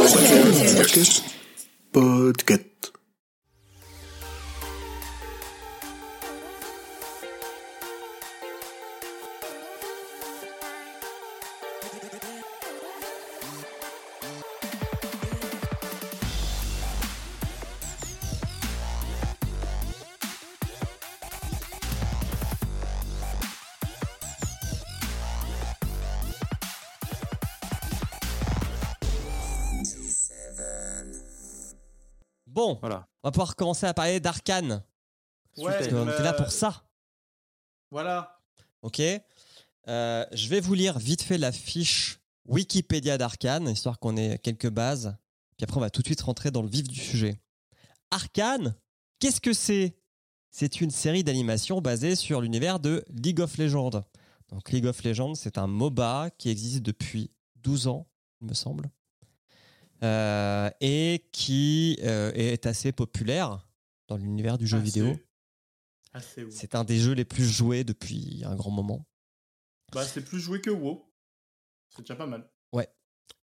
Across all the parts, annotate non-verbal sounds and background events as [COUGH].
What? Va pouvoir commencer à parler d'Arcane. Ouais, Parce qu'on est là pour ça. Voilà. Ok Euh, Je vais vous lire vite fait la fiche Wikipédia d'Arcane, histoire qu'on ait quelques bases. Puis après, on va tout de suite rentrer dans le vif du sujet. Arcane, qu'est-ce que c'est? C'est une série d'animation basée sur l'univers de League of Legends. Donc League of Legends, c'est un MOBA qui existe depuis 12 ans, il me semble. Euh, et qui euh, est assez populaire dans l'univers du jeu Assez- vidéo. Assez ouf. C'est un des jeux les plus joués depuis un grand moment. Bah, c'est plus joué que WoW. C'est déjà pas mal.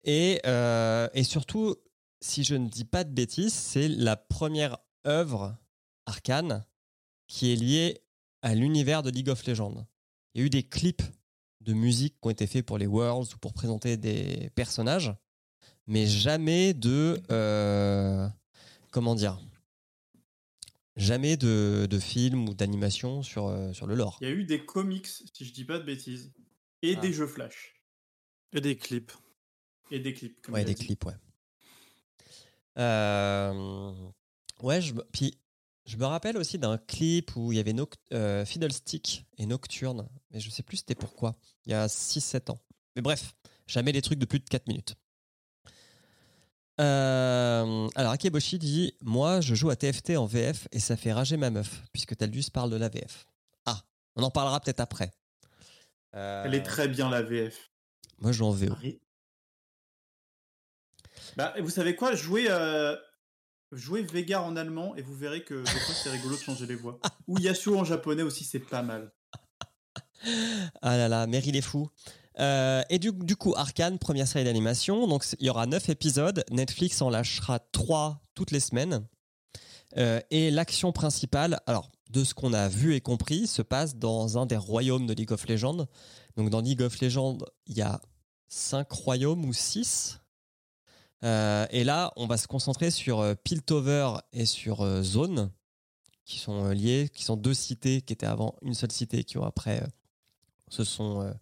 Et, euh, et surtout, si je ne dis pas de bêtises, c'est la première œuvre arcane qui est liée à l'univers de League of Legends. Il y a eu des clips de musique qui ont été faits pour les Worlds ou pour présenter des personnages, mais jamais de... euh, comment dire Jamais de, de film ou d'animation sur, euh, sur le lore. Il y a eu des comics, si je dis pas de bêtises, et Ah. des jeux Flash. Et des clips. Et des clips. comme Ouais, des dit. clips, ouais. Euh, ouais, je, me- puis je me rappelle aussi d'un clip où il y avait Noc- euh, Fiddlestick et Nocturne, mais je sais plus c'était pourquoi, il y a 6-7 ans. Mais bref, jamais les trucs de plus de 4 minutes. Euh, alors, Akeboshi dit Moi, je joue à TFT en VF et ça fait rager ma meuf, puisque Taldus parle de la VF. Ah, on en parlera peut-être après. Euh, Elle est très bien, la VF. Moi, je joue en VO. Bah, et vous savez quoi Jouez, euh, jouez Vega en allemand et vous verrez que des fois c'est rigolo de changer les voix. [LAUGHS] Ou Yasuo en japonais aussi, c'est pas mal. Ah là là, Meryl est fou. Euh, et du, coup, Arkane, première série d'animation. Donc, il y aura 9 épisodes. Netflix en lâchera 3 toutes les semaines. Euh, et l'action principale, alors, de ce qu'on a vu et compris, se passe dans un des royaumes de League of Legends. Donc, dans League of Legends, il y a 5 royaumes ou 6. Euh, et là, on va se concentrer sur Piltover et sur Zone, qui sont liés, qui sont deux cités qui étaient avant une seule cité, qui ont après se sont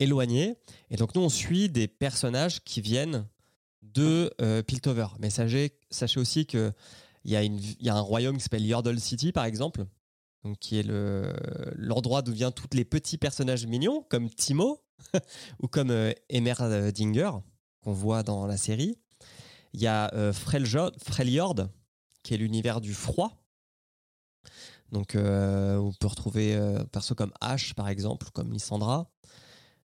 éloignés. Et donc nous, on suit des personnages qui viennent de euh, Piltover. Mais sachez, sachez aussi qu'il y, a y a un royaume qui s'appelle Yordle City, par exemple, donc qui est le- l'endroit d'où viennent tous les petits personnages mignons, comme Timo [LAUGHS] ou comme euh, Emerdinger, qu'on voit dans la série. Il y a euh, Freljord, qui est l'univers du froid. Donc, euh, on peut retrouver euh, perso comme Ash, par exemple, ou comme Lysandra.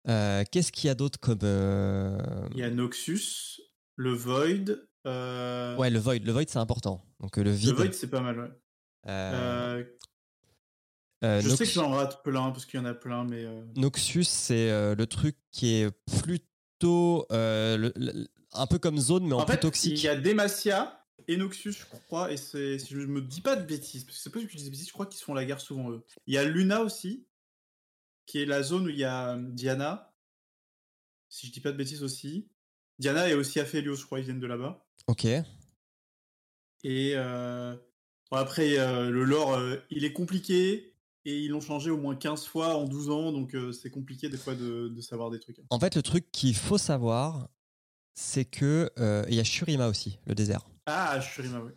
Euh, Qu'est-ce qu'il y a d'autre comme. euh, Il y a Noxus, le Void. euh, Ouais, le Void. Le Void, c'est important. Donc, le le vide. Void, c'est pas mal, ouais. Je Nox- sais que j'en rate plein parce qu'il y en a plein, mais. Noxus, c'est le truc qui est plutôt. le- le- un peu comme Zone, mais en, En plus fait, toxique. il y a Demacia et Noxus, je crois, et c'est, si je me dis pas de bêtises, parce que c'est pas que je dis des bêtises, je crois qu'ils se font la guerre souvent eux. Il y a Luna aussi, qui est la zone où il y a euh, Diana, si je dis pas de bêtises aussi. Diana et aussi Aphelios, je crois, ils viennent de là-bas. Ok. Et euh, bon, après, euh, le lore, euh, il est compliqué, et ils l'ont changé au moins 15 fois en 12 ans, donc c'est compliqué des fois de, de savoir des trucs. En fait, le truc qu'il faut savoir, c'est que. Il y a Shurima aussi, le désert. Ah, Shurima, oui.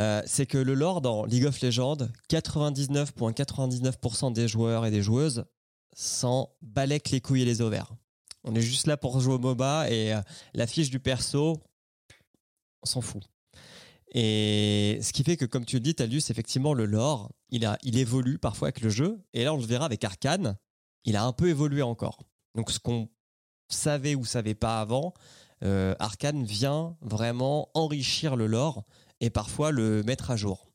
Euh, c'est que le lore dans League of Legends, 99,99% des joueurs et des joueuses s'en balèquent les couilles et les ovaires. On est juste là pour jouer au MOBA et euh, la fiche du perso, on s'en fout. Et ce qui fait que, comme tu le dis, Talus, effectivement, le lore, il, a, il évolue parfois avec le jeu. Et là, on le verra avec Arkane, il a un peu évolué encore. Donc, ce qu'on savait ou savait pas avant, euh, Arkane vient vraiment enrichir le lore et parfois le mettre à jour.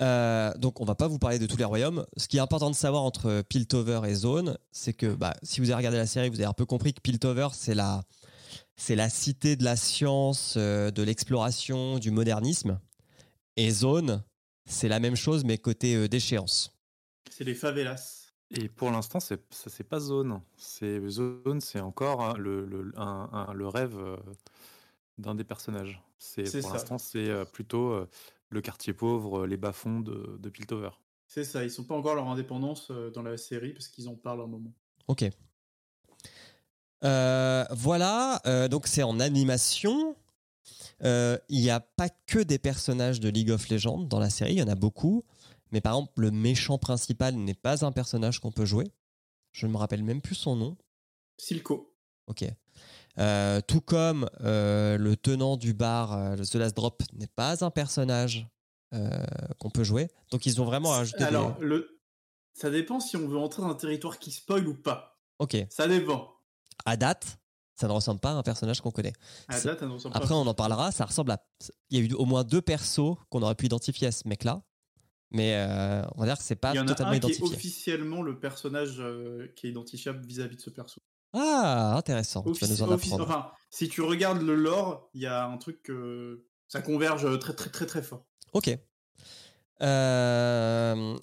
Euh, donc on va pas vous parler de tous les royaumes. Ce qui est important de savoir entre Piltover et Zone, c'est que bah, si vous avez regardé la série, vous avez un peu compris que Piltover c'est la c'est la cité de la science, euh, de l'exploration, du modernisme. Et Zone, c'est la même chose, mais côté euh, déchéance. C'est les favelas. Et pour l'instant, c'est ça c'est pas zone. C'est zone, c'est encore hein, le, le, un- un- le rêve euh, d'un des personnages. C'est C'est pour ça. l'instant, c'est euh, plutôt euh, le quartier pauvre, euh, les bas-fonds de, de Piltover. C'est ça, ils sont pas encore leur indépendance euh, dans la série parce qu'ils en parlent un moment. Ok. Euh, voilà, euh, donc c'est en animation. Euh, Il n'y a pas que des personnages de League of Legends dans la série, il y en a beaucoup. Mais par exemple, le méchant principal n'est pas un personnage qu'on peut jouer. Je ne me rappelle même plus son nom. Silco. Ok. Euh, tout comme euh, le tenant du bar, euh, le The Last Drop, n'est pas un personnage euh, qu'on peut jouer. Donc ils ont vraiment ajouté Alors, des... le... ça dépend si on veut entrer dans un territoire qui spoil ou pas. Ok. Ça dépend. À date, ça ne ressemble pas à un personnage qu'on connaît. À date, ça ne ressemble Après, pas. on en parlera. Ça ressemble à. Il y a eu au moins deux persos qu'on aurait pu identifier à ce mec-là. Mais euh, on va dire que c'est pas Il y en a totalement un qui est identifié. officiellement le personnage euh, qui est identifiable vis-à-vis de ce perso. Ah, intéressant. tu vas nous en Offici- offici- apprendre. Enfin, si tu regardes le lore, il y a un truc que ça converge très très très très fort. Ok. Euh,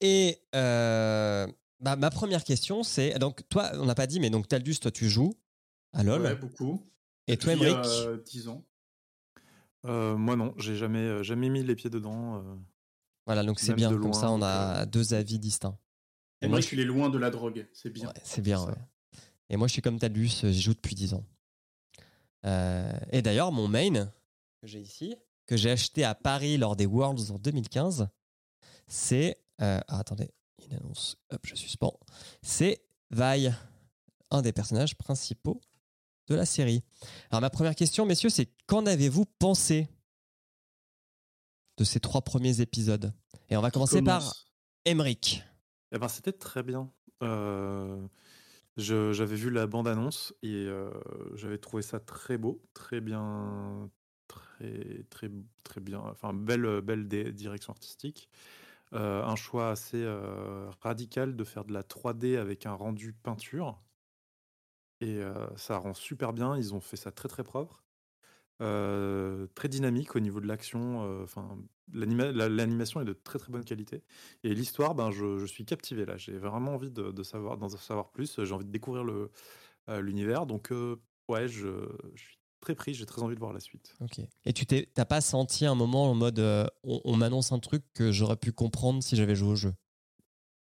et euh, bah, ma première question, c'est donc toi, on n'a pas dit, mais donc Taldus, toi, tu joues à LoL. Ouais, beaucoup. et toi, Emmerich, euh, 10 ans. Euh, moi non, j'ai jamais, euh, jamais mis les pieds dedans. euh. voilà, donc c'est bien. de Comme loin, ça, on a deux avis distincts. Et moi, Emmerich, je- il est loin de la drogue, c'est bien. Ouais, c'est bien, ouais. Et moi, je suis comme Taldus, euh, j'y joue depuis 10 ans. Euh, et d'ailleurs, mon main, que j'ai ici, que j'ai acheté à Paris lors des Worlds en 2015, c'est. euh, ah, attendez, une annonce. Hop, je suspends. C'est Vi, un des personnages principaux de la série. Alors, ma première question, messieurs, c'est qu'en avez-vous pensé de ces trois premiers épisodes? Et on va commencer par. Emric. Eh ben, c'était très bien. Euh, j'avais vu la bande-annonce et euh, j'avais trouvé ça très beau, très bien, très très très bien. Enfin, belle belle direction artistique. Euh, un choix assez euh, radical de faire de la 3D avec un rendu peinture. Et ça rend super bien. Ils ont fait ça très très propre. Très dynamique au niveau de l'action. Enfin, l'animation est de très très bonne qualité. Et l'histoire, ben, je, je suis captivé là. J'ai vraiment envie de, de savoir, d'en savoir plus. J'ai envie de découvrir le, euh, l'univers. Donc, euh, ouais, je, je suis très pris. J'ai très envie de voir la suite. Ok. Et tu t'es, t'as pas senti un moment en mode euh, on, on m'annonce un truc que j'aurais pu comprendre si j'avais joué au jeu?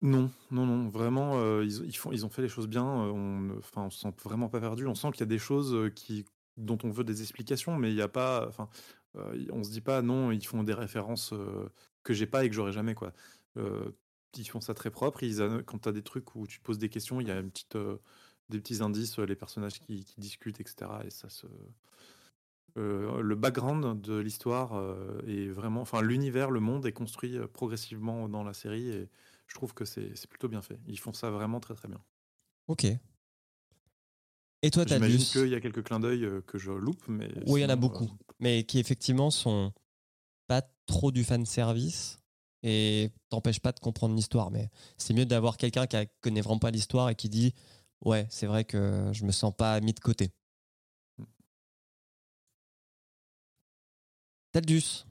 Non, non, non. Vraiment, ils, ils font, ils ont fait les choses bien. On, ne- enfin, on se sent vraiment pas perdu. On sent qu'il y a des choses qui, dont on veut des explications, mais il n'y a pas. Enfin, on se dit pas non. Ils font des références euh, que j'ai pas et que j'aurai jamais quoi. Euh, ils font ça très propre. Ils, anno- quand tu as des trucs où tu te poses des questions, il y a une petite, euh, des petits indices, euh, les personnages qui, qui discutent, etc. Et ça se. euh, le background de l'histoire euh, est vraiment, enfin l'univers, le monde est construit euh, progressivement dans la série et je trouve que c'est plutôt bien fait. Ils font ça vraiment très très bien. Ok. Et toi, J'imagine Tadius qu'il y a quelques clins d'œil euh, que je loupe, mais Oui, il y en a beaucoup. Mais qui effectivement sont pas trop du fan service et t'empêchent pas de comprendre l'histoire. Mais c'est mieux d'avoir quelqu'un qui connaît vraiment pas l'histoire et qui dit ouais, c'est vrai que je me sens pas mis de côté. Taldus.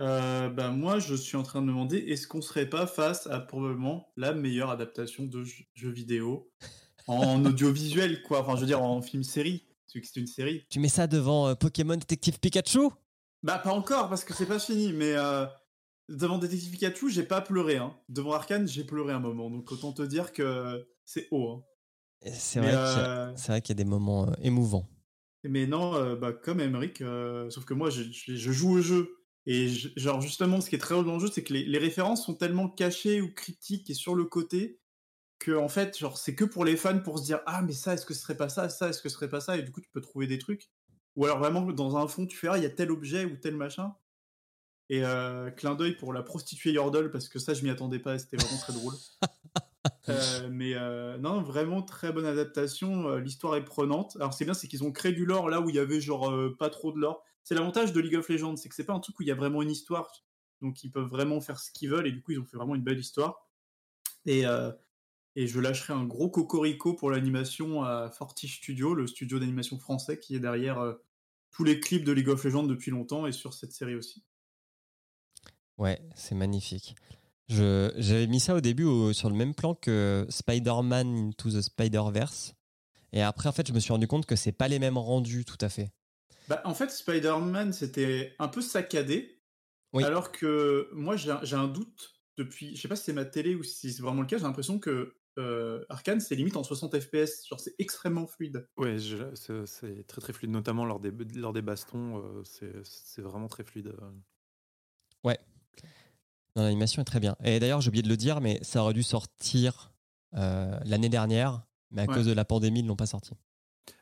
Euh, bah, moi, je suis en train de me demander est-ce qu'on serait pas face à probablement la meilleure adaptation de jeux jeux vidéo en [LAUGHS] audiovisuel, quoi? Enfin, je veux dire, en film-série, c'est une série? Tu mets ça devant euh, Pokémon Détective Pikachu? Bah, pas encore, parce que c'est pas fini, mais euh, devant Détective Pikachu, j'ai pas pleuré. Hein. Devant Arkane, j'ai pleuré un moment, donc autant te dire que c'est haut. hein. Et C'est Mais, vrai qu'il y a- euh, c'est vrai qu'il y a des moments émouvants. Mais non, bah, comme Emmerich, sauf que moi, je, je- je joue au jeu. Et je- genre, justement, ce qui est très drôle dans le jeu, c'est que les, les références sont tellement cachées ou cryptiques et sur le côté que, en fait, genre, c'est que pour les fans pour se dire Ah, mais ça, est-ce que ce serait pas ça Ça, est-ce que ce serait pas ça Et du coup, tu peux trouver des trucs. Ou alors, vraiment, dans un fond, tu fais Ah, il y a tel objet ou tel machin. Et euh, clin d'œil pour la prostituée Yordle, parce que ça, je m'y attendais pas c'était vraiment très drôle. [LAUGHS] Euh, mais euh, non, vraiment très bonne adaptation. L'histoire est prenante. Alors c'est bien, c'est qu'ils ont créé du lore là où il y avait genre pas trop de lore. C'est l'avantage de League of Legends, c'est que c'est pas un truc où il y a vraiment une histoire. Donc ils peuvent vraiment faire ce qu'ils veulent et du coup ils ont fait vraiment une belle histoire. Et euh, Et je lâcherai un gros cocorico pour l'animation à Fortiche Studio, le studio d'animation français qui est derrière euh, tous les clips de League of Legends depuis longtemps et sur cette série aussi. Ouais, c'est magnifique. Je- J'avais mis ça au début au- sur le même plan que Spider-Man Into the Spider-Verse. Et après, en fait, je me suis rendu compte que c'est pas les mêmes rendus tout à fait. Bah, en fait, Spider-Man, c'était un peu saccadé. Oui. Alors que moi, j'ai un, j'ai un doute depuis. Je sais pas si c'est ma télé ou si c'est vraiment le cas. J'ai l'impression que euh, Arkane, c'est limite en 60 FPS. Genre, c'est extrêmement fluide. Ouais, c'est très très fluide, notamment lors des, lors des bastons, euh, c'est c'est vraiment très fluide. Non, L'animation est très bien. Et d'ailleurs, j'ai oublié de le dire, mais ça aurait dû sortir euh, l'année dernière, mais à Ouais. cause de la pandémie, ils ne l'ont pas sorti.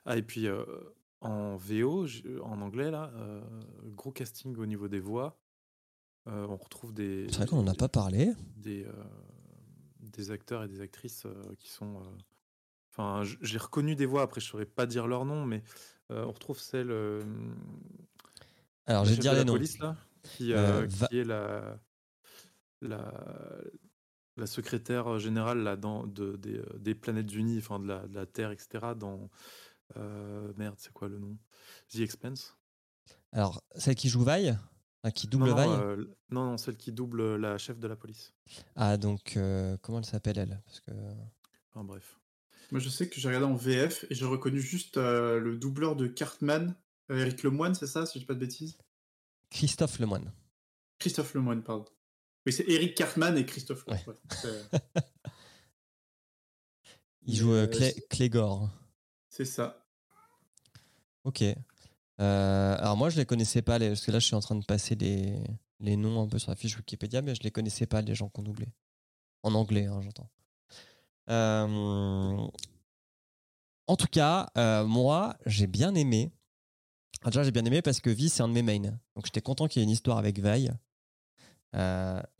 Ah, et puis euh, en VO, en anglais, là, euh, gros casting au niveau des voix. Euh, on retrouve des. C'est vrai qu'on n'en a pas parlé. Des, euh, des acteurs et des actrices euh, qui sont. euh, Enfin, j'ai reconnu des voix, après je saurais pas dire leur nom, mais euh, on retrouve celle. Alors, je vais dire les noms. police, là, qui, Va- qui est la, la, la secrétaire générale là, dans, de, des, des planètes unies, enfin de la, de la Terre, etc. Dans. euh, merde, c'est quoi le nom? The Expense Alors, celle qui joue Vi, enfin, qui double non, euh, non, non, celle qui double la chef de la police. Ah, donc, euh, comment elle s'appelle, elle? Parce que... Enfin bref. Moi, je sais que j'ai regardé en VF et j'ai reconnu juste euh, le doubleur de Cartman, euh, Eric Lemoine, c'est ça, si je dis pas de bêtises? Christophe Lemoine. Christophe Lemoine, pardon. Oui, c'est Eric Cartman et Christophe Lemoine. Ouais. ouais. C'est- [LAUGHS] Il joue euh, Euh, Clé- Clégor. C'est ça. Ok. Euh, alors moi, je les connaissais pas, parce que là, je suis en train de passer les... les noms un peu sur la fiche Wikipédia, mais je les connaissais pas, les gens qu'on doublé. En anglais, hein, j'entends. Euh, En tout cas, euh, moi, j'ai bien aimé. Déjà, j'ai bien aimé parce que Vi, c'est un de mes mains. Donc, j'étais content qu'il y ait une histoire avec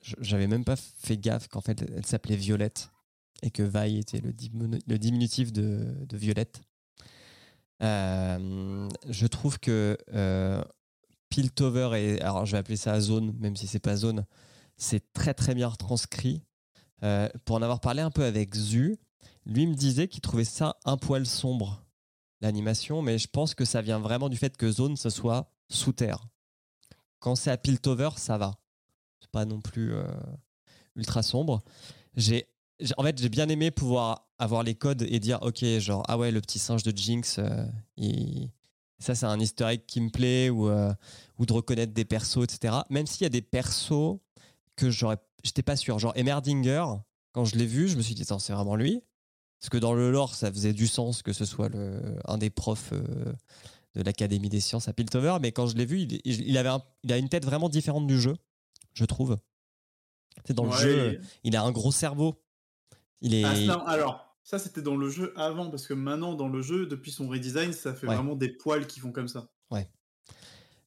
j- J'avais même pas fait gaffe qu'en fait, elle s'appelait Violette et que Vi était le, diminu- le diminutif de Violette. Euh, je trouve que euh, Piltover et alors je vais appeler ça Zone, même si c'est pas Zone, c'est très très bien retranscrit. Euh, pour en avoir parlé un peu avec Zu, lui me disait qu'il trouvait ça un poil sombre l'animation, mais je pense que ça vient vraiment du fait que Zone ce soit sous terre. Quand c'est à Piltover, ça va. C'est pas non plus ultra sombre. J'ai- en fait, j'ai bien aimé pouvoir avoir les codes et dire, ok, genre, ah ouais, le petit singe de Jinx, euh, il- ça c'est un easter egg qui me plaît, ou, euh, ou de reconnaître des persos, etc. Même s'il y a des persos que j'aurais, j'étais pas sûr. Genre Emerdinger, quand je l'ai vu, je me suis dit, c'est vraiment lui? Parce que dans le lore, ça faisait du sens que ce soit le, un des profs euh, de l'Académie des sciences à Piltover, mais quand je l'ai vu, il, il avait un- il a une tête vraiment différente du jeu, je trouve. C'est dans le jeu, il a un gros cerveau. Il est. Ah, non, alors, ça c'était dans le jeu avant, parce que maintenant dans le jeu, depuis son redesign, ça fait Ouais. vraiment des poils qui font comme ça.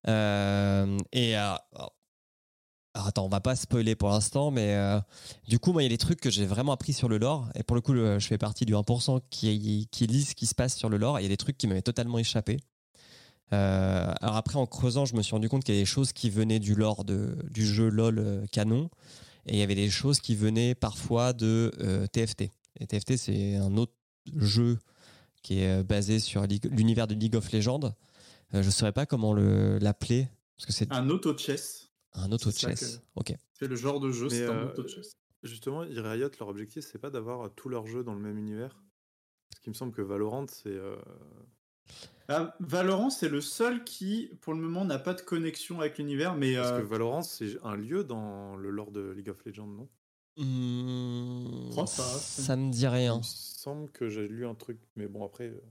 Euh, et euh, alors, attends, on va pas spoiler pour l'instant, mais euh, du coup, moi, il y a des trucs que j'ai vraiment appris sur le lore. Et pour le coup, je fais partie du 1% qui, qui lit ce qui se passe sur le lore. Et il y a des trucs qui m'avaient totalement échappé. Euh, alors après, en creusant, je me suis rendu compte qu'il y a des choses qui venaient du lore de, du jeu LOL canon. Et il y avait des choses qui venaient parfois de euh, TFT. Et TFT, c'est un autre jeu qui est euh, basé sur League- l'univers de League of Legends. Euh, je ne saurais pas comment le- l'appeler, parce que c'est Un auto-chess, un auto c'est ça chess. que- Ok. c'est le genre de jeu, c'est un euh, auto-chess. Justement, Riot, leur objectif, c'est pas d'avoir tous leurs jeux dans le même univers. Parce qu'il me semble que Valorant, c'est. euh, Ah, Valorant, c'est le seul qui, pour le moment, n'a pas de connexion avec l'univers, mais Parce euh, que Valorant, c'est un lieu dans le lore de League of Legends, non? Hmm, crois pas. ça me dit rien. Il me semble que j'ai lu un truc, mais bon, après. euh,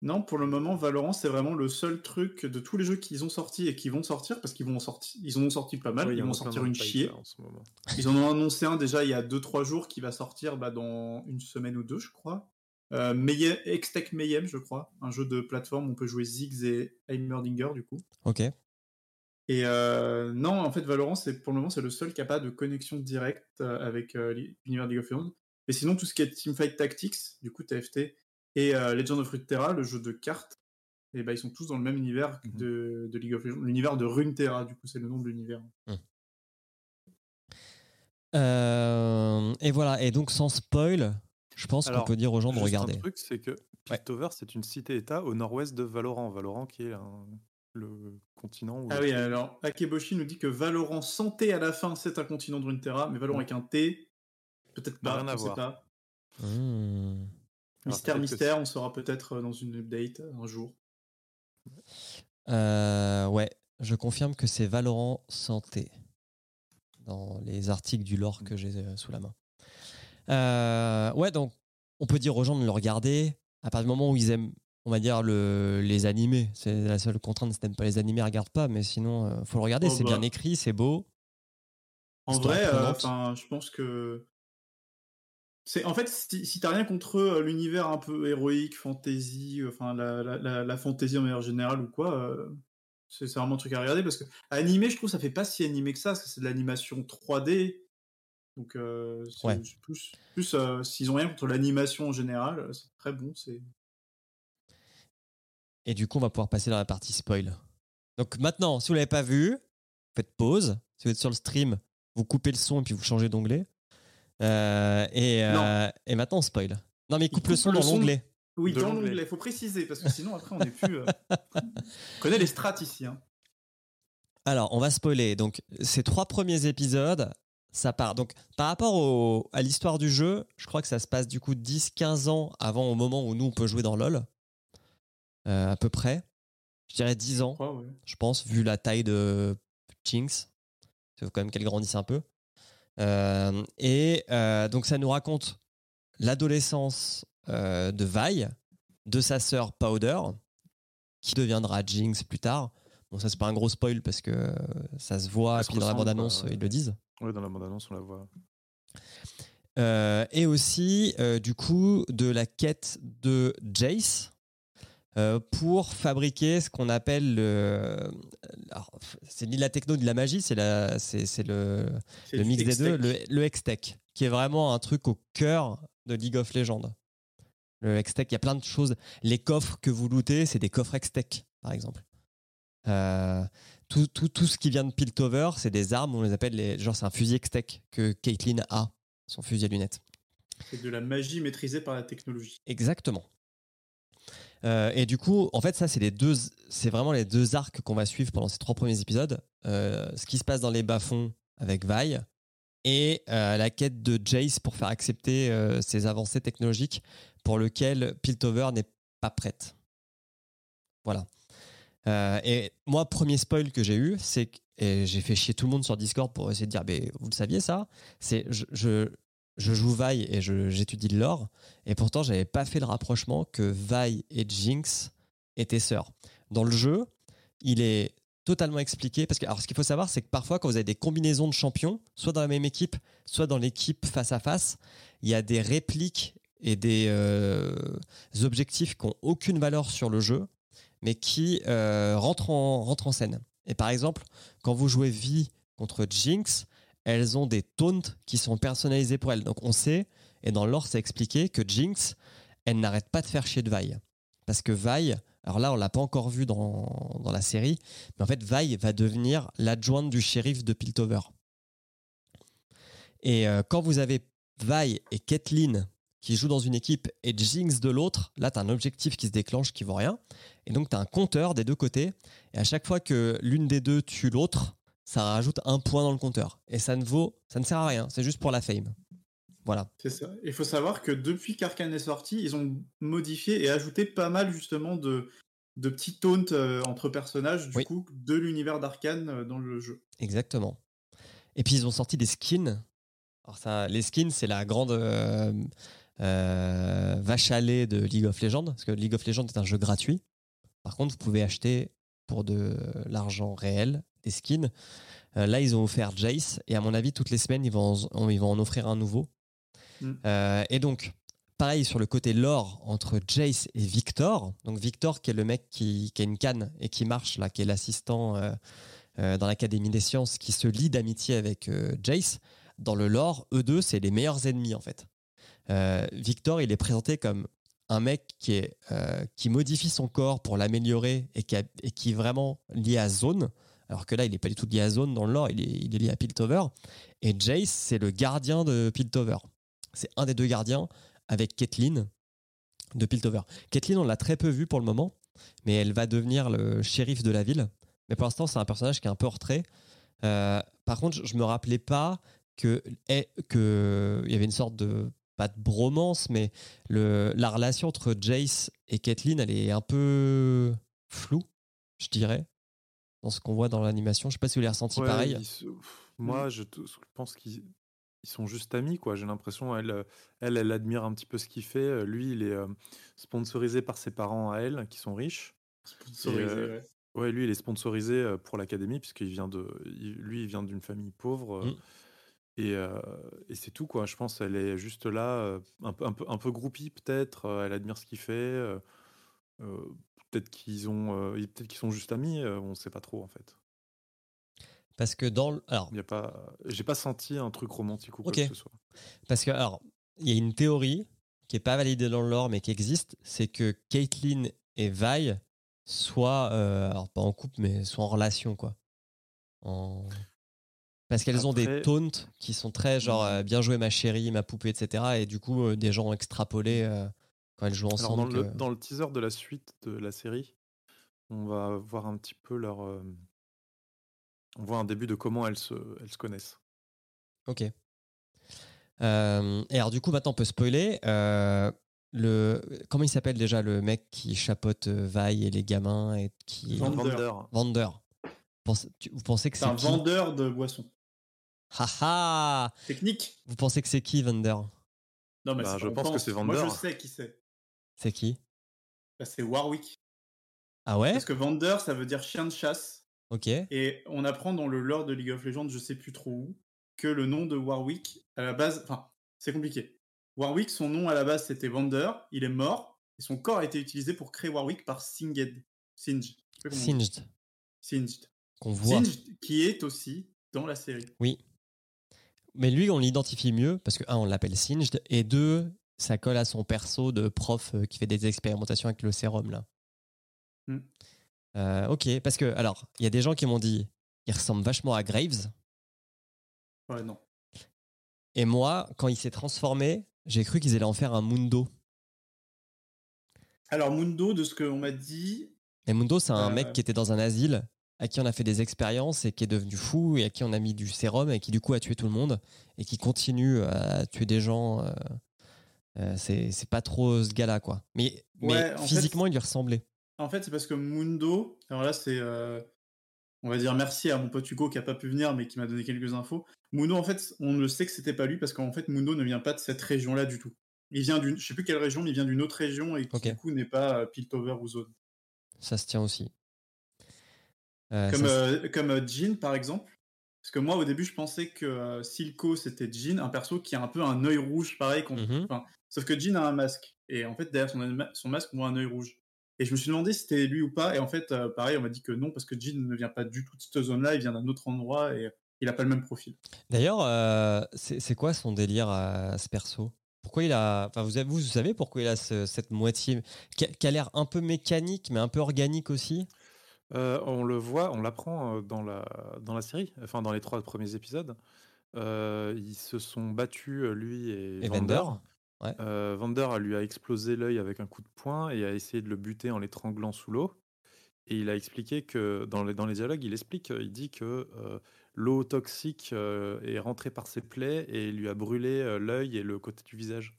non, pour le moment, Valorant, c'est vraiment le seul truc de tous les jeux qu'ils ont sortis et qui vont sortir, parce qu'ils vont en sortir, ils en ont sorti pas mal, ouais, ils vont sortir une chier. là, en ce moment. Ils en ont annoncé un déjà il y a 2-3 jours qui va sortir bah, dans une semaine ou deux, je crois. Euh, Mayhem- Hextech Mayhem, je crois. Un jeu de plateforme où on peut jouer Ziggs et Heimerdinger, du coup. Ok. Et euh, non, en fait, Valorant, c'est pour le moment, c'est le seul qui n'a pas de connexion directe euh, avec euh, l'univers League of Legends. Mais sinon, tout ce qui est Teamfight Tactics, du coup, TFT, et euh, Legend of Runeterra, le jeu de cartes, et bah, ils sont tous dans le même univers Mhm. de, de League of Legends. L'univers de Runeterra, du coup, c'est le nom de l'univers. Euh, et voilà. Et donc sans spoil, je pense qu'on peut dire aux gens de regarder. un truc, c'est que Ouais. Piltover, c'est une cité-État au nord-ouest de Valorant. Valorant qui est un- le continent où Ah oui, alors Akeboshi nous dit que Valorant sans T à la fin, c'est un continent de Runeterra, mais Valorant avec un T, peut-être N'a pas, rien à je sais voir. pas. Hmm. Mystère, que mystère, on saura peut-être euh, dans une update euh, un jour. Euh, ouais, je confirme que c'est Valorant Santé dans les articles du lore que j'ai euh, sous la main. Euh, ouais, donc on peut dire aux gens de le regarder à partir du moment où ils aiment, on va dire, le, les animés. C'est la seule contrainte, si t'aimes pas les animés, regarde pas, mais sinon, euh, faut le regarder. Oh, c'est bah. bien écrit, c'est beau. En vrai, euh, enfin, je pense que c'est en fait si, si t'as rien contre euh, l'univers un peu héroïque, fantasy, enfin la, la, la, la fantasy en manière générale ou quoi, euh, c'est c'est vraiment un truc à regarder parce que animé, je trouve ça fait pas si animé que ça, parce que c'est de l'animation 3D. Donc euh, Ouais. plus, plus euh, s'ils ont rien contre l'animation en général, euh, c'est très bon. C'est Et du coup, on va pouvoir passer dans la partie spoil. Donc maintenant, si vous l'avez pas vu, faites pause. Si vous êtes sur le stream, vous coupez le son et puis vous changez d'onglet. Euh, et, euh, et maintenant, on spoil. Non, mais coupe le coupe son le dans son. l'onglet. oui, De dans l'onglet, faut préciser parce que sinon après on est plus. euh, [LAUGHS] On connaît les strats ici. Hein. Alors, on va spoiler. Donc, ces trois premiers épisodes, ça part. Donc, par rapport au- à l'histoire du jeu, je crois que ça se passe du coup 10-15 ans avant au moment où nous, on peut jouer dans LoL. Euh, à peu près. Je dirais 10 ans, Je crois, ouais. je pense, vu la taille de Jinx. Il faut quand même qu'elle grandisse un peu. Euh, et euh, donc, ça nous raconte l'adolescence de Vi, de sa sœur Powder, qui deviendra Jinx plus tard. Bon, ça, c'est pas un gros spoil parce que ça se voit, puis dans la bande-annonce, ils le disent. Ouais, dans la bande-annonce, on la voit. Euh, et aussi, euh, du coup, de la quête de Jace euh, pour fabriquer ce qu'on appelle le. alors, c'est ni la techno ni de la magie, c'est la, c'est, c'est le, C'est le du mix des deux, le, le Hextech, qui est vraiment un truc au cœur de League of Legends. Le Hextech, il y a plein de choses. Les coffres que vous lootez, c'est des coffres Hextech, par exemple. Euh, tout, tout, tout ce qui vient de Piltover, c'est des armes, on les appelle les. Genre, c'est un fusil Hextech que Caitlyn a, son fusil à lunettes. C'est de la magie maîtrisée par la technologie. Exactement. Euh, et du coup, en fait, ça, c'est les deux, c'est vraiment les deux arcs qu'on va suivre pendant ces trois premiers épisodes. Euh, ce qui se passe dans les bas-fonds avec Vi et euh, la quête de Jace pour faire accepter ces avancées technologiques pour lesquelles Piltover n'est pas prête. Voilà. Euh, et moi, premier spoil que j'ai eu, c'est que j'ai fait chier tout le monde sur Discord pour essayer de dire, mais vous le saviez ça? C'est je, je, joue Vi et j'étudie le lore. Et pourtant, j'avais pas fait le rapprochement que Vi et Jinx étaient sœurs. Dans le jeu, il est totalement expliqué parce que alors ce qu'il faut savoir c'est que parfois quand vous avez des combinaisons de champions soit dans la même équipe soit dans l'équipe face à face il y a des répliques et des euh, objectifs qui ont aucune valeur sur le jeu mais qui euh, rentrent, en, scène et par exemple quand vous jouez Vi contre Jinx elles ont des taunts qui sont personnalisés pour elles donc on sait et dans le lore, c'est expliqué que Jinx, elle n'arrête pas de faire chier de Vi. Parce que Vi, alors là, on l'a pas encore vu dans, la série, mais en fait, Vi va devenir l'adjointe du shérif de Piltover. Et euh, quand vous avez Vi et Caitlyn qui jouent dans une équipe et Jinx de l'autre, là, tu as un objectif qui se déclenche qui vaut rien. Et donc, tu as un compteur des deux côtés. Et à chaque fois que l'une des deux tue l'autre, ça rajoute un point dans le compteur. Et ça ne vaut, ça ne sert à rien. C'est juste pour la fame. Voilà. C'est ça. Il faut savoir que depuis qu'Arkane est sorti, ils ont modifié et ajouté pas mal justement de, de petits taunts euh, entre personnages du Oui. coup de l'univers d'Arkane euh, dans le jeu. Exactement. Et puis ils ont sorti des skins. Alors ça, les skins, c'est la grande euh, euh, lait de League of Legends, parce que League of Legends est un jeu gratuit. Par contre, vous pouvez acheter pour de l'argent réel des skins. Euh, là, ils ont offert Jace, et à mon avis, toutes les semaines, ils vont en, ils vont en offrir un nouveau. Mm. Euh, et donc, pareil sur le côté lore entre Jace et Victor. Donc Victor, qui est le mec qui, qui a une canne et qui marche là, qui est l'assistant. euh, dans l'Académie des sciences qui se lie d'amitié avec Jace. Dans le lore, eux deux, c'est les meilleurs ennemis en fait. Euh, Victor, il est présenté comme un mec qui, euh, qui modifie son corps pour l'améliorer et, qui est vraiment lié à Zone. Alors que là, il n'est pas du tout lié à Zone dans le lore, il est, lié à Piltover. Et Jace, c'est le gardien de Piltover. C'est un des deux gardiens avec Kathleen de Piltover. Kathleen, on l'a très peu vue pour le moment, mais elle va devenir le shérif de la ville. Mais pour l'instant, c'est un personnage qui est un peu retrait. Euh, par contre, je me rappelais pas que eh, que y avait une sorte de pas de bromance, mais le, la relation entre Jace et Kathleen, elle est un peu floue, je dirais, dans ce qu'on voit dans l'animation. Je sais pas si vous l'avez ressenti Ouais, pareil. ils Moi, je, pense qu'ils ils sont juste amis, quoi. J'ai l'impression, elle, elle, elle admire un petit peu ce qu'il fait. Lui, il est euh, sponsorisé par ses parents à elle, qui sont riches. Sponsorisé, euh, ouais. Ouais, lui, il est sponsorisé euh, pour l'académie, puisqu'il vient de, il- lui, il vient d'une famille pauvre. euh, Mm. Et, euh, et c'est tout, quoi. Je pense elle est juste là, euh, un peu, un peu, un peu groupie, peut-être. euh, Elle admire ce qu'il fait. peut-être qu'ils ont, peut-être qu'ils sont juste amis. on ne sait pas trop, en fait. Parce que dans le- alors Il y a pas, j'ai pas senti un truc romantique ou quoi que ce soit. Parce que, alors, il y a une théorie qui est pas validée dans le lore, mais qui existe, c'est que Caitlyn et Vi soient, alors pas en couple, mais soient en relation, quoi. En... Parce qu'elles ont des taunts qui sont très genre euh, bien joué ma chérie, ma poupée, etc. Et du coup, euh, des gens ont extrapolé euh, quand elles jouent Alors, ensemble. dans, le, que- dans le teaser de la suite de la série, on va voir un petit peu leur. euh, on voit un début de comment elles se, elles se connaissent. Ok. Euh, et alors, du coup, maintenant, on peut spoiler. Euh, le, comment il s'appelle déjà le mec qui chapeaute euh, Vi et les gamins et qui. Vander. Vander. Pense- tu- Vous pensez que C'est un vendeur de boissons. Haha Technique Vous pensez que c'est qui Vander Non, mais Bah, c'est je pense que c'est Moi, je sais qui c'est. C'est qui? Bah, c'est Warwick. Ah ouais? Parce que Vander, ça veut dire chien de chasse. Ok. Et on apprend dans le lore de League of Legends, je sais plus trop où, que le nom de Warwick, à la base, enfin, c'est compliqué. Warwick, son nom à la base, c'était Vander. Il est mort. Et son corps a été utilisé pour créer Warwick par Singed. Singed. Singed. Qu'on voit. Qui est aussi dans la série. Oui. Mais lui, on l'identifie mieux parce que, un, on l'appelle Singed, et deux, ça colle à son perso de prof euh, qui fait des expérimentations avec le sérum, là. Hmm. Euh, ok, parce que, alors, il y a des gens qui m'ont dit, il ressemble vachement à Graves, Ouais, non. et moi, quand il s'est transformé, j'ai cru qu'ils allaient en faire un Mundo. Alors, Mundo, de ce qu'on m'a dit, Et Mundo, c'est un Euh, mec qui était dans un asile, à qui on a fait des expériences et qui est devenu fou, et à qui on a mis du sérum et qui du coup a tué tout le monde, et qui continue à tuer des gens. euh, euh, c'est pas trop ce gars-là, quoi. Mais, mais fait- physiquement, il lui ressemblait. En fait, c'est parce que Mundo, alors là, c'est. euh, on va dire merci à mon pote Hugo qui a pas pu venir, mais qui m'a donné quelques infos. Mundo, en fait, on ne sait que c'était pas lui parce qu'en fait, Mundo ne vient pas de cette région-là du tout. Il vient d'une. Je sais plus quelle région, mais il vient d'une autre région et qui, Ok. du coup, n'est pas euh, Piltover ou Zone. Ça se tient aussi. Euh, Comme, ça euh, comme euh, Jean, par exemple. Parce que moi, au début, je pensais que Silco, c'était Jean, un perso qui a un peu un œil rouge, pareil. Mhm. enfin, sauf que Jean a un masque. Et en fait, derrière son, ma- son masque, on voit un œil rouge. Et je me suis demandé si c'était lui ou pas. Et en fait, euh, pareil, on m'a dit que non, parce que Jean ne vient pas du tout de cette zone-là, il vient d'un autre endroit et il a pas le même profil. D'ailleurs, euh, c'est quoi son délire à ce perso? Pourquoi il a. Enfin, vous, avez- vous savez pourquoi il a ce- cette moitié? Qui a, qui a l'air un peu mécanique, mais un peu organique aussi? Euh, on le voit, on l'apprend euh, dans la, dans la série, enfin dans les trois premiers épisodes. Euh, ils se sont battus, lui et, Et Vander. Vander Ouais. Euh, Vander a- lui a explosé l'œil avec un coup de poing et a essayé de le buter en l'étranglant sous l'eau. Et il a expliqué que, dans les, dans les dialogues, il explique, il dit que l'eau toxique est rentrée par ses plaies et lui a brûlé l'œil et le côté du visage.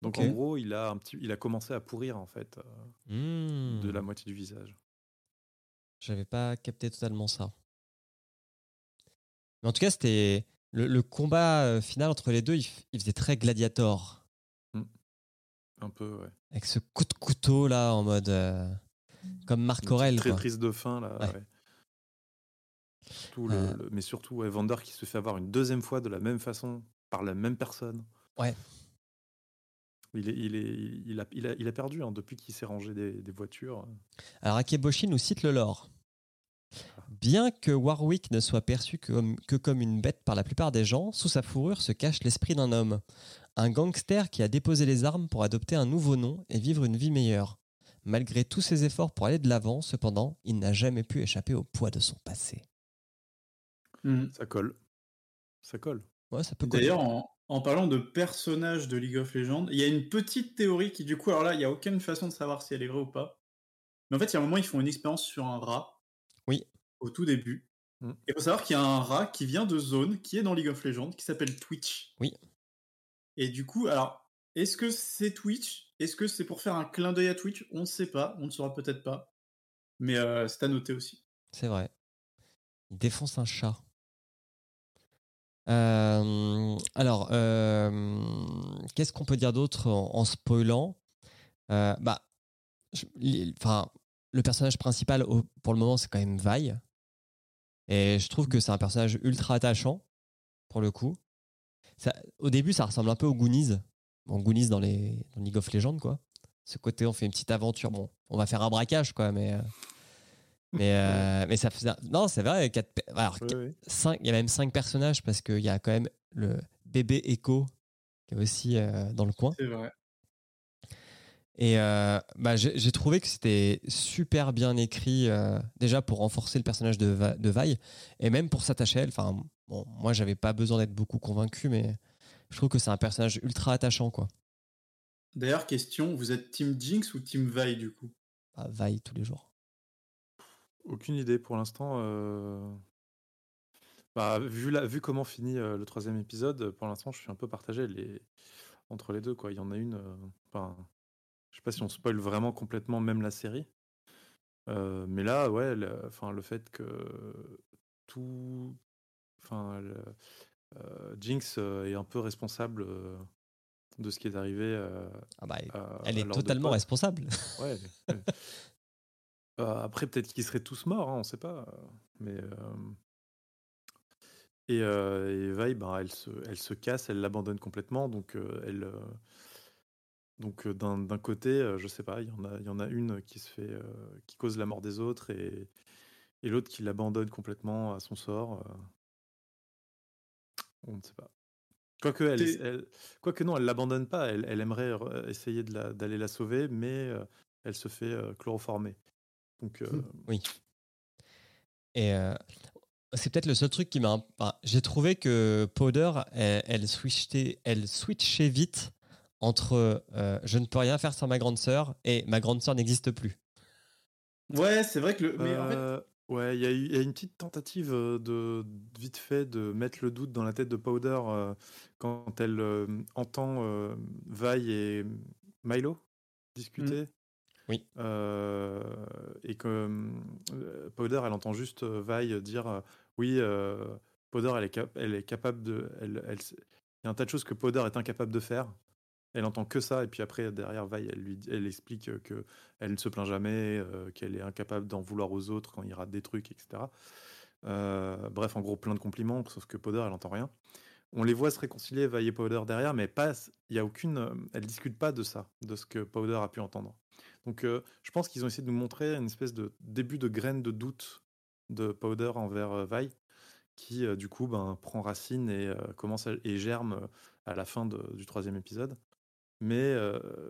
Donc en gros, il a, un petit, il a commencé à pourrir en fait de la moitié du visage. J'avais pas capté totalement ça. Mais en tout cas, c'était le, le combat euh, final entre les deux. Il, il faisait très gladiator. Un peu, ouais. Avec ce coup de couteau là, en mode. euh, comme Marc Aurel. quoi. traîtrise de fin là. Ouais. ouais. Tout le- Euh. le- mais surtout ouais, Vander qui se fait avoir une deuxième fois de la même façon par la même personne. Ouais. Il, est, il, est, il, a, il, a, il a perdu hein, depuis qu'il s'est rangé des, des voitures. Alors Akeboshi nous cite le lore. Bien que Warwick ne soit perçu que comme, que comme une bête par la plupart des gens, sous sa fourrure se cache l'esprit d'un homme. Un gangster qui a déposé les armes pour adopter un nouveau nom et vivre une vie meilleure. Malgré tous ses efforts pour aller de l'avant, cependant, il n'a jamais pu échapper au poids de son passé. Ça colle. Ça colle. Ouais, ça peut coller. D'ailleurs, en, En parlant de personnages de League of Legends, il y a une petite théorie qui, du coup, alors là, il n'y a aucune façon de savoir si elle est vraie ou pas. Mais en fait, il y a un moment, ils font une expérience sur un rat. Oui. Au tout début. Mm. Et il faut savoir qu'il y a un rat qui vient de zone, qui est dans League of Legends, qui s'appelle Twitch. Oui. Et du coup, alors, est-ce que c'est Twitch? Est-ce que c'est pour faire un clin d'œil à Twitch? On ne sait pas, on ne saura peut-être pas. Mais euh, c'est à noter aussi. C'est vrai. Il défonce un chat. Euh, alors, euh, qu'est-ce qu'on peut dire d'autre en, spoilant? Euh, Bah, enfin, le personnage principal pour le moment c'est quand même Vi, et je trouve que c'est un personnage ultra attachant pour le coup. Au début, ça ressemble un peu aux Goonies, bon, Goonies dans les League of Legends quoi. Ce côté, on fait une petite aventure. Bon, on va faire un braquage quoi, mais mais euh, mais ça faisait non, c'est vrai. Quatre, alors, Oui, oui. cinq- il y a même cinq personnages parce qu'il y a quand même le bébé Echo qui est aussi euh, dans le coin. C'est vrai. Et euh, bah, j'ai trouvé que c'était super bien écrit, euh, déjà pour renforcer le personnage de, Va- de Vi, et même pour s'attacher à elle. Enfin, bon, moi, j'avais pas besoin d'être beaucoup convaincu, mais je trouve que c'est un personnage ultra attachant, quoi. D'ailleurs, question, vous êtes Team Jinx ou Team Vi du coup? Bah, Vi tous les jours. Aucune idée pour l'instant. euh, Bah, vu, la... vu comment finit euh, le troisième épisode, pour l'instant, je suis un peu partagé les... entre les deux. Quoi. Il y en a une. euh, Enfin, je sais pas si on spoil vraiment complètement même la série. Euh, mais là, ouais, le... Enfin, le fait que tout. Enfin, le... euh, Jinx euh, est un peu responsable euh, de ce qui est arrivé. euh, Ah bah, à- elle est deux totalement potes. responsable. Ouais. ouais. [LAUGHS] Euh, après, peut-être qu'ils seraient tous morts, hein, on sait pas. Mais euh, et, euh, et ben, elle se, elle se casse, elle l'abandonne complètement. Donc, euh, elle, donc d'un côté, je sais pas, il y en a, il y en a une qui se fait, euh, qui cause la mort des autres, et, et l'autre qui l'abandonne complètement à son sort. euh. On ne sait pas. Quoique, elle, elle- quoique non, elle l'abandonne pas. Elle, elle aimerait essayer de la- d'aller la, sauver, mais euh, elle se fait chloroformer. Donc, euh, Oui. Et euh, c'est peut-être le seul truc qui m'a. enfin, J'ai trouvé que Powder, elle, elle, switchait, elle switchait vite entre euh, je ne peux rien faire sans ma grande sœur et ma grande sœur n'existe plus. Ouais, c'est vrai que le. Mais en fait, ouais, il y, a eu- il y a une petite tentative de vite fait de mettre le doute dans la tête de Powder euh, quand elle euh, entend euh, Vi et Milo discuter. Oui. Euh, et que euh, Powder, elle entend juste euh, Vi dire oui, Powder, elle est, cap- elle est capable de. Il y a un tas de choses que Powder est incapable de faire. Elle entend que ça, et puis après, derrière, Vi, elle, lui, explique que elle ne se plaint jamais, qu'elle est incapable d'en vouloir aux autres quand il rate des trucs, etc. Bref, en gros, plein de compliments, sauf que Powder, elle entend rien. On les voit se réconcilier, Vi et Powder derrière, mais pas, il y a aucune, elle discute pas de ça, de ce que Powder a pu entendre. Donc, euh, je pense qu'ils ont essayé de nous montrer une espèce de début de graine de doute de Powder envers euh, Vi, qui euh, du coup ben, prend racine et commence et germe à la fin du troisième épisode. Mais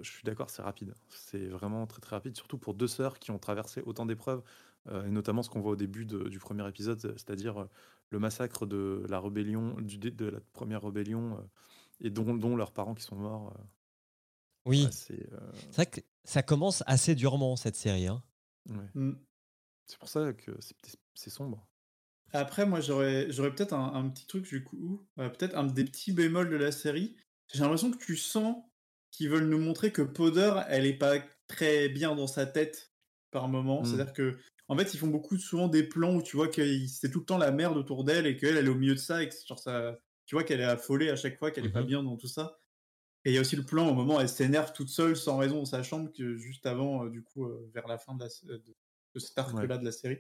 je suis d'accord, c'est rapide. C'est vraiment très très rapide, surtout pour deux sœurs qui ont traversé autant d'épreuves, et notamment ce qu'on voit au début du premier épisode, c'est-à-dire le massacre de la rébellion, du, de la première rébellion, et dont leurs parents qui sont morts. Oui, c'est euh, c'est vrai que ça commence assez durement cette série. hein. ouais. hmm. C'est pour ça que c'est sombre. Après, moi, j'aurais, j'aurais peut-être un, un petit truc, du coup, euh, peut-être un des petits bémols de la série. J'ai l'impression que tu sens qu'ils veulent nous montrer que Powder, elle est pas très bien dans sa tête par moment. Mm. C'est-à-dire que, en fait, ils font beaucoup souvent des plans où tu vois que c'est tout le temps la merde autour d'elle et qu'elle, elle est au milieu de ça et que genre ça, tu vois qu'elle est affolée à chaque fois, qu'elle est pas Mhm. bien dans tout ça. Et il y a aussi le plan au moment où elle s'énerve toute seule sans raison dans sa chambre, que juste avant, euh, du coup, euh, vers la fin de, la, de, de cet arc-là de la série.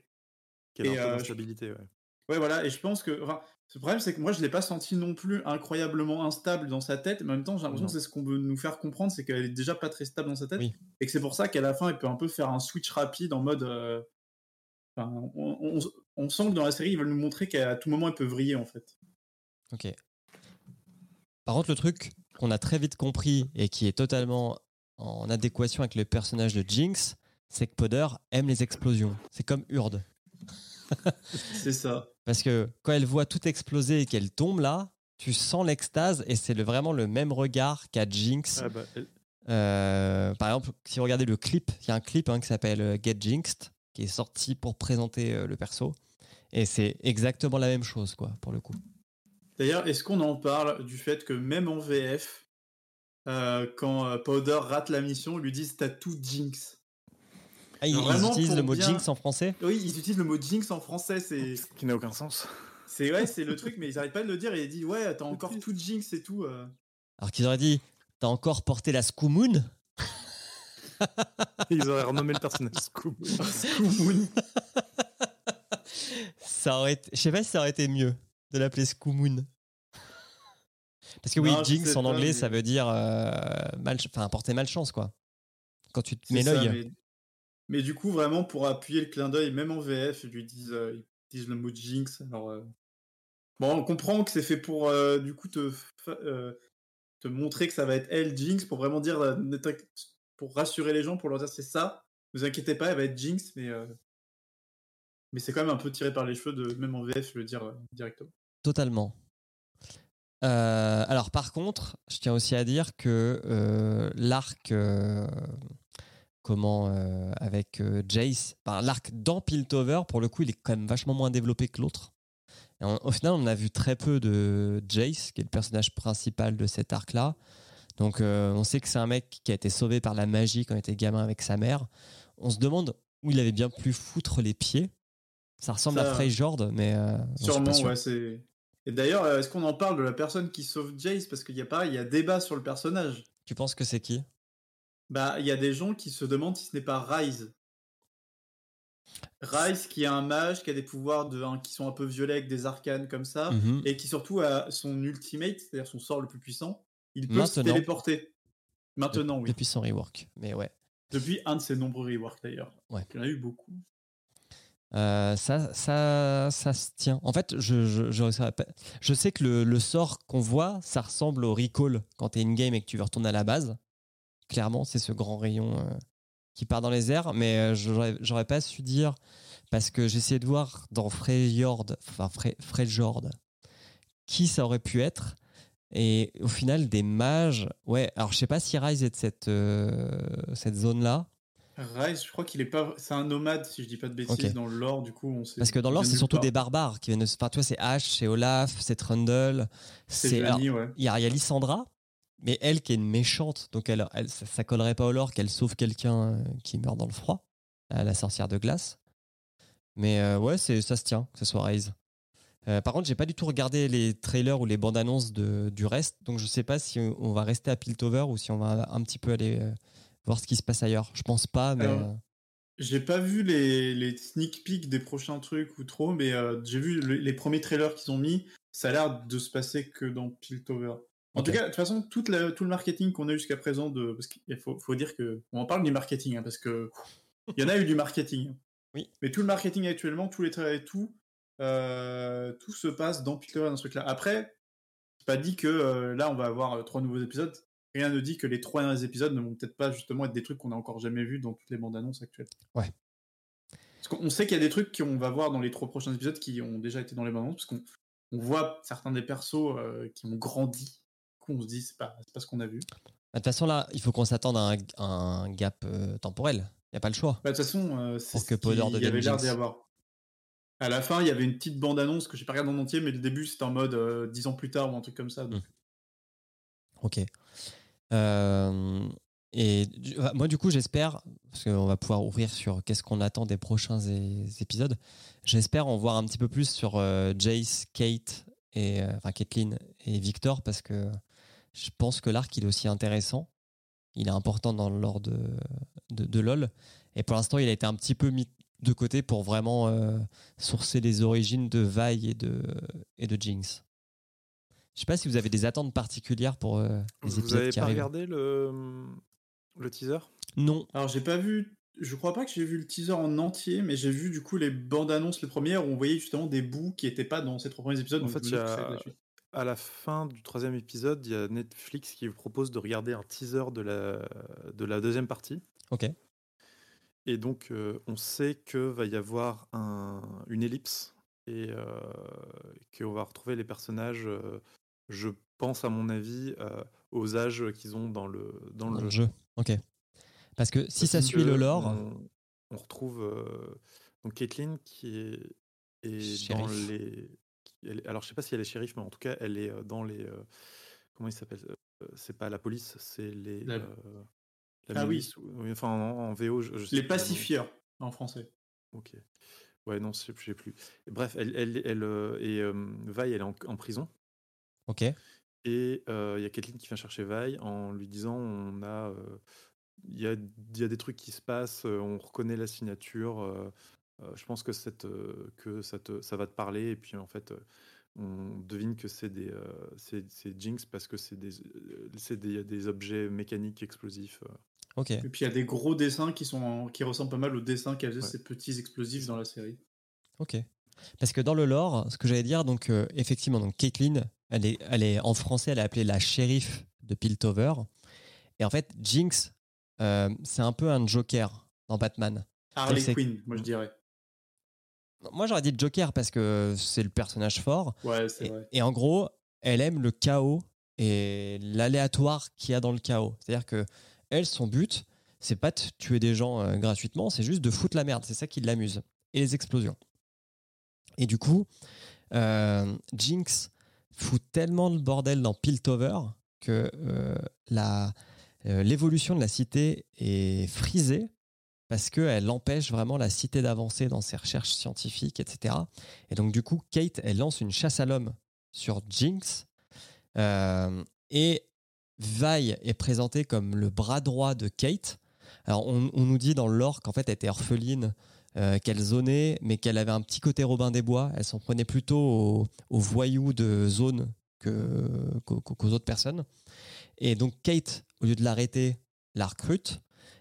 Quelle Et, euh, d'instabilité, ouais. Ouais, voilà, et je pense que. Enfin, le problème, c'est que moi, je l'ai pas senti non plus incroyablement instable dans sa tête, mais en même temps, j'ai l'impression que c'est ce qu'on veut nous faire comprendre, c'est qu'elle est déjà pas très stable dans sa tête, Oui. et que c'est pour ça qu'à la fin, elle peut un peu faire un switch rapide en mode. euh, enfin, on, on- on sent que dans la série, ils veulent nous montrer qu'à tout moment, elle peut vriller, en fait. Ok. Par contre, le truc qu'on a très vite compris et qui est totalement en adéquation avec le personnage de Jinx, c'est que Powder aime les explosions. C'est comme Urde. [LAUGHS] C'est ça. Parce que quand elle voit tout exploser et qu'elle tombe là, tu sens l'extase et c'est le, vraiment le même regard qu'a Jinx. Ah bah, elle- Euh, par exemple, si vous regardez le clip, il y a un clip hein, qui s'appelle euh, Get Jinxed qui est sorti pour présenter euh, le perso. Et c'est exactement la même chose, quoi, pour le coup. D'ailleurs, est-ce qu'on en parle du fait que même en VF, euh, quand euh, Powder rate la mission, ils lui disent t'as tout Jinx. Ah, ils, utilisent le mot bien- Jinx en français? Oui, ils utilisent le mot Jinx en français, c'est Ce qui n'a aucun sens. c'est ouais, c'est le truc, mais ils arrêtent pas de le dire et ils disent ouais, t'as encore tout Jinx et tout. euh. Alors qu'ils auraient dit T'as encore porté la Scoomoon [LAUGHS] Ils auraient renommé le personnage. Scoomoon. [LAUGHS] ça aurait été- Je sais pas si ça aurait été mieux de l'appeler Scoomoon. Parce que oui, Non, je Jinx en anglais, mais- ça veut dire euh, mal, enfin porter malchance, quoi. Quand tu te mets l'œil. mais... mais du coup, vraiment, pour appuyer le clin d'œil, même en VF, ils lui disent, euh, ils disent le mot Jinx. Alors, euh, bon, on comprend que c'est fait pour, euh, du coup, te, te montrer que ça va être elle, Jinx, pour vraiment dire, pour rassurer les gens, pour leur dire c'est ça. Ne vous inquiétez pas, elle va être Jinx, mais, mais c'est quand même un peu tiré par les cheveux de, même en VF, le dire euh, directement. Totalement. Euh, alors par contre, je tiens aussi à dire que euh, l'arc, euh, comment avec Jace, enfin, l'arc dans Piltover, pour le coup, il est quand même vachement moins développé que l'autre. Au final, on a vu très peu de Jace, qui est le personnage principal de cet arc-là. Donc on sait que c'est un mec qui a été sauvé par la magie quand il était gamin avec sa mère. On se demande où il avait bien pu foutre les pieds. Ça ressemble Ça- à Freyjord, mais j'en suis pas Sûrement, sûr. ouais, c'est. Et d'ailleurs, euh, est-ce qu'on en parle de la personne qui sauve Jace? Parce qu'il y a pareil, il y a débat sur le personnage. Tu penses que c'est qui? Bah, il y a des gens qui se demandent si ce n'est pas Rise. Rise qui est un mage qui a des pouvoirs de, hein, qui sont un peu violets avec des arcanes comme ça, Mhm. et qui surtout a son ultimate, c'est-à-dire son sort le plus puissant, il peut se téléporter. Maintenant, oui. Depuis son rework. Mais ouais. Depuis un de ses nombreux reworks d'ailleurs. Ouais. Il y en a eu beaucoup. Euh, ça, ça, ça se tient. En fait, je, je, sais que le, le sort qu'on voit, ça ressemble au recall quand tu es in-game et que tu veux retourner à la base. Clairement, c'est ce grand rayon euh, qui part dans les airs, mais euh, j'aurais pas su dire parce que j'essayais de voir dans Freyjord, enfin Fre- Freyjord, qui ça aurait pu être. Et au final, des mages. Ouais, alors je sais pas si Rise est de cette, cette zone-là. Rise, je crois qu'il est pas. C'est un nomade, si je dis pas de bêtises, dans le lore, du coup, on sait. Parce que dans il l'or, c'est surtout des barbares qui viennent de. Enfin, tu vois, c'est Ash, c'est Olaf, c'est Trundle. C'est Johnny, ouais. Il y, a il y a Lysandra, mais elle qui est une méchante, donc elle, elle, ça, ça collerait pas au lore qu'elle sauve quelqu'un euh, qui meurt dans le froid, la sorcière de glace. Mais euh, ouais, c'est, ça se tient, que ce soit Rise. Euh, par contre, j'ai pas du tout regardé les trailers ou les bandes annonces de, du reste, donc je sais pas si on on va rester à Piltover ou si on va un petit peu aller euh, voir ce qui se passe ailleurs. Je pense pas, mais. Euh, J'ai pas vu les, les sneak peeks des prochains trucs ou trop, mais euh, j'ai vu le- les premiers trailers qu'ils ont mis. Ça a l'air de se passer que dans Piltover. En tout cas, de toute façon, toute la- tout le marketing qu'on a eu jusqu'à présent, de, parce qu'il faut, faut dire que on en parle du marketing, hein, parce que il y en a eu du marketing. Oui. Mais tout le marketing actuellement, tous les trailers et tout, euh, tout se passe dans Piltover dans ce truc-là. Après, c'est pas dit que euh, là on va avoir trois nouveaux épisodes. Rien ne dit que les trois derniers épisodes ne vont peut-être pas justement être des trucs qu'on a encore jamais vus dans toutes les bandes annonces actuelles. Ouais. Parce qu'on sait qu'il y a des trucs qu'on va voir dans les trois prochains épisodes qui ont déjà été dans les bandes annonces, parce qu'on on voit certains des persos euh, qui ont grandi. Du coup, on se dit, c'est pas, pas ce qu'on a vu. bah, De toute façon, là, il faut qu'on s'attende à un, à un gap euh, temporel. Il n'y a pas le choix. Bah, de toute façon, euh, c'est ce qu'il y avait l'air d'y avoir. À la fin, il y avait une petite bande-annonce que j'ai pas regardée en entier, mais le début, c'était en mode euh, 10 ans plus tard ou un truc comme ça. donc. Ok. Euh, et bah, moi, du coup, j'espère, parce qu'on va pouvoir ouvrir sur qu'est-ce qu'on attend des prochains épisodes, j'espère en voir un petit peu plus sur euh, Jace, Kate, et, euh, enfin Caitlyn et Victor, parce que je pense que l'arc, il est aussi intéressant. Il est important dans le lore de, de, de LoL. Et pour l'instant, il a été un petit peu mis de côté pour vraiment sourcer les origines de Vi et de, et de Jinx. Je sais pas si vous avez des attentes particulières pour euh, les Vous épisodes avez qui pas arrivent. regardé le, le teaser? Non. Alors, j'ai pas vu. Je crois pas que j'ai vu le teaser en entier, mais j'ai vu du coup les bandes annonces, les premières, où on voyait justement des bouts qui étaient pas dans ces trois premiers épisodes. En fait, il a-. À la fin du troisième épisode, il y a Netflix qui vous propose de regarder un teaser de la, de la deuxième partie. Ok. Et donc, euh, on sait que va y avoir un, une ellipse et euh, qu'on va retrouver les personnages euh, je pense à mon avis euh, aux âges qu'ils ont dans le, dans le Dans jeu. le jeu. Ok. Parce que si ça suit le lore, On, on retrouve euh, donc Caitlyn qui est, est dans les. qui- elle est- alors je sais pas si elle est shérif, mais en tout cas elle est euh, dans les. euh, comment il s'appelle Euh, C'est pas la police, c'est les. La- euh, la Ah oui. ou- Enfin en, en VO, je, je sais Les pacifieurs en français. Ok. Ouais, non, je sais plus. Bref, elle, elle, elle, euh, et euh, Vi, elle est en, en prison. Ok. Et euh, il y a Caitlyn qui vient chercher Vi en lui disant on a, euh, il y a, il y a des trucs qui se passent, euh, on reconnaît la signature. euh, euh, je pense que, cette, euh, que ça, te, ça va te parler. Et puis en fait, euh, on devine que c'est des, euh, c'est, c'est Jinx parce que c'est des, euh, c'est des, des objets mécaniques explosifs. euh. Ok. Et puis il y a des gros dessins qui, sont en- qui ressemblent pas mal aux dessins qu'elle faisait Ouais. ces petits explosifs dans la série. Ok. Parce que dans le lore, ce que j'allais dire, donc euh, effectivement, donc Caitlyn, elle est, elle est en français, elle est appelée la shérif de Piltover. Et en fait, Jinx, euh, c'est un peu un Joker dans Batman. Harley Quinn, moi je dirais. Moi, j'aurais dit Joker parce que c'est le personnage fort. Ouais, c'est Et, vrai. et en gros, elle aime le chaos et l'aléatoire qu'il y a dans le chaos. C'est-à-dire que elle, son but, c'est pas de tuer des gens euh, gratuitement, c'est juste de foutre la merde. C'est ça qui l'amuse. Et les explosions. Et du coup, euh, Jinx fout tellement le bordel dans Piltover que euh, euh, l'évolution de la cité est frisée parce qu'elle empêche vraiment la cité d'avancer dans ses recherches scientifiques, etc. Et donc, du coup, Kate, elle lance une chasse à l'homme sur Jinx. Euh, et Vi est présenté comme le bras droit de Kate. Alors, on, on nous dit dans le lore qu'en fait, elle était orpheline, euh, qu'elle zonait, mais qu'elle avait un petit côté Robin des Bois. Elle s'en prenait plutôt aux, voyous de zone qu'aux autres personnes. Et donc, Kate, au lieu de l'arrêter, la recrute.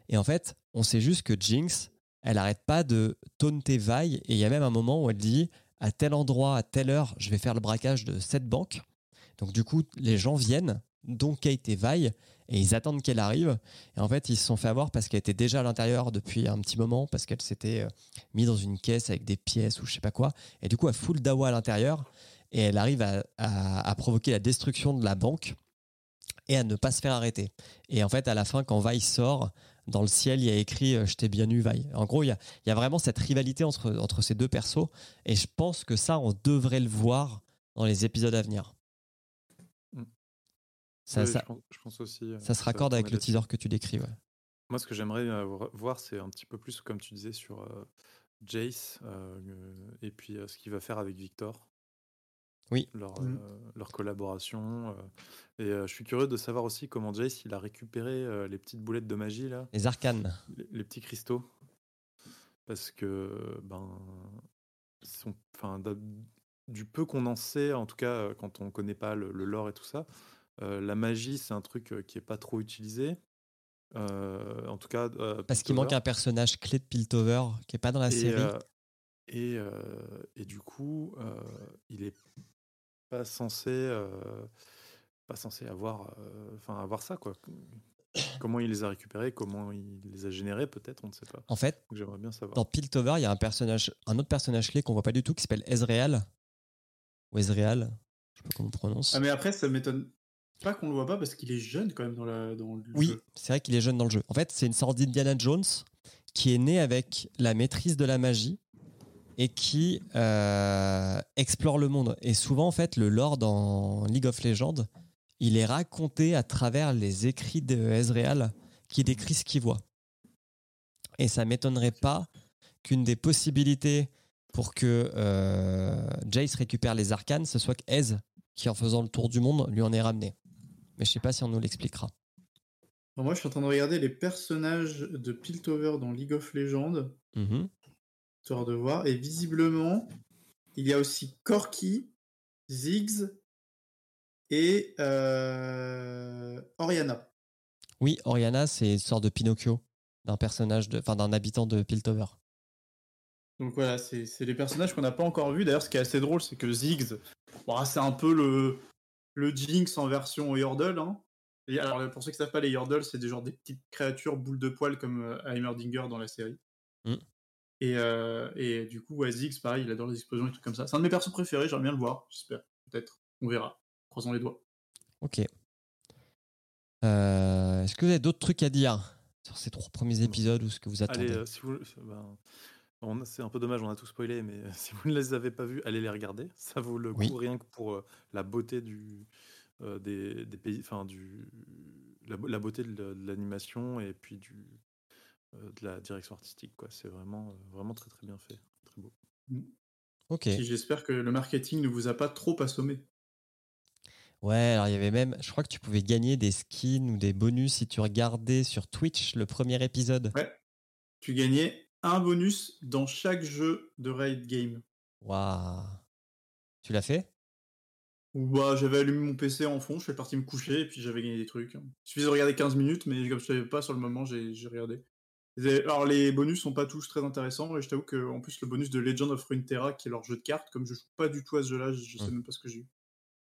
Et en fait, on sait juste que Jinx, elle arrête pas de taunter Vi. Et il y a même un moment où elle dit à tel endroit, à telle heure, je vais faire le braquage de cette banque. Donc du coup, les gens viennent, dont Kate et Vi, et ils attendent qu'elle arrive. Et en fait, ils se sont fait avoir parce qu'elle était déjà à l'intérieur depuis un petit moment, parce qu'elle s'était euh, mise dans une caisse avec des pièces ou je sais pas quoi. Et du coup, elle fout le dawa à l'intérieur et elle arrive à, provoquer la destruction de la banque et à ne pas se faire arrêter. Et en fait, à la fin, quand Vi sort, dans le ciel, il y a écrit euh, Je t'ai bien eu, Vi. En gros, il y a, il y a vraiment cette rivalité entre, entre ces deux persos. Et je pense que ça, on devrait le voir dans les épisodes à venir. Ça, Oui, ça, je, pense, je pense aussi. ça se raccorde avec le teaser que tu décris. ouais. Moi, ce que j'aimerais euh, vo- voir, c'est un petit peu plus, comme tu disais, sur euh, Jace euh, et puis ce qu'il va faire avec Victor. Oui. Leur, euh, leur collaboration. euh, et euh, je suis curieux de savoir aussi comment Jace il a récupéré les petites boulettes de magie, là, Les arcanes. les, les petits cristaux. Parce que, ben, sont, du peu qu'on en sait, en tout cas, quand on connaît pas le, le lore et tout ça, la magie, c'est un truc euh, qui est pas trop utilisé. Euh, en tout cas, euh, Parce qu'il manque un personnage clé de Piltover qui est pas dans la Et, série. euh, et, euh, et du coup, euh, il est pas censé, euh, pas censé avoir, euh, enfin avoir ça quoi. Comment il les a récupérés, comment il les a générés, peut-être, on ne sait pas. En fait, J'aimerais bien savoir. dans Piltover, il y a un personnage, un autre personnage clé qu'on voit pas du tout qui s'appelle Ezreal. Ou Ezreal, je sais pas comment on prononce. Ah, mais après, ça m'étonne pas qu'on le voit pas parce qu'il est jeune quand même dans, la, dans le Oui, jeu. c'est vrai qu'il est jeune dans le jeu. En fait, c'est une sorte d'Indiana Jones qui est né avec la maîtrise de la magie et qui euh, explore le monde. Et souvent, en fait, le lore dans League of Legends, il est raconté à travers les écrits de Ezreal qui décrit ce qu'il voit. Et ça m'étonnerait pas qu'une des possibilités pour que euh, Jace récupère les arcanes, ce soit qu'Ez, qui en faisant le tour du monde, lui en ait ramené. Mais je sais pas si on nous l'expliquera. Moi, je suis en train de regarder les personnages de Piltover dans League of Legends, Mhm. histoire de voir. Et visiblement, il y a aussi Corki, Ziggs et euh, Oriana. Oui, Oriana, c'est une sorte de Pinocchio d'un personnage, de, enfin d'un habitant de Piltover. Donc voilà, c'est c'est les personnages qu'on n'a pas encore vus. D'ailleurs, ce qui est assez drôle, c'est que Ziggs, bon, c'est un peu le, le Jinx en version Yordle. Hein. Et alors, pour ceux qui ne savent pas, les Yordles, c'est des genre des petites créatures boules de poils comme euh, Heimerdinger dans la série. Mm. Et, euh, et du coup, Ziggs, pareil, il adore les explosions et tout comme ça. C'est un de mes persos préférés, j'aimerais bien le voir, j'espère. Peut-être, on verra. Croisons les doigts. Ok. Euh, Est-ce que vous avez d'autres trucs à dire sur ces trois premiers épisodes ou ce que vous attendez? Allez, euh, si vous, ben, on- c'est un peu dommage, on a tout spoilé, mais euh, [LAUGHS] si vous ne les avez pas vus, allez les regarder. Ça vaut le coup Oui. rien que pour euh, la beauté du, euh, des, des pays, enfin du, la, la beauté de la- de l'animation et puis du, euh, de la direction artistique. Quoi. C'est vraiment, vraiment très très bien fait, très beau. Ok. Puis J'espère que le marketing ne vous a pas trop assommé. Ouais, alors il y avait même, je crois que tu pouvais gagner des skins ou des bonus si tu regardais sur Twitch le premier épisode. Ouais. Tu gagnais un bonus dans chaque jeu de Raid Game. Waouh. Tu l'as fait? Bah j'avais allumé mon PC en fond, je suis parti me coucher et puis j'avais gagné des trucs. Il suffisait de regarder 15 minutes, mais comme je savais pas sur le moment, j'ai regardé. Alors les bonus sont pas tous très intéressants et je t'avoue que en plus le bonus de Legend of Runeterra qui est leur jeu de cartes, comme je joue pas du tout à ce jeu-là, je, je sais Mm. même pas ce que j'ai eu.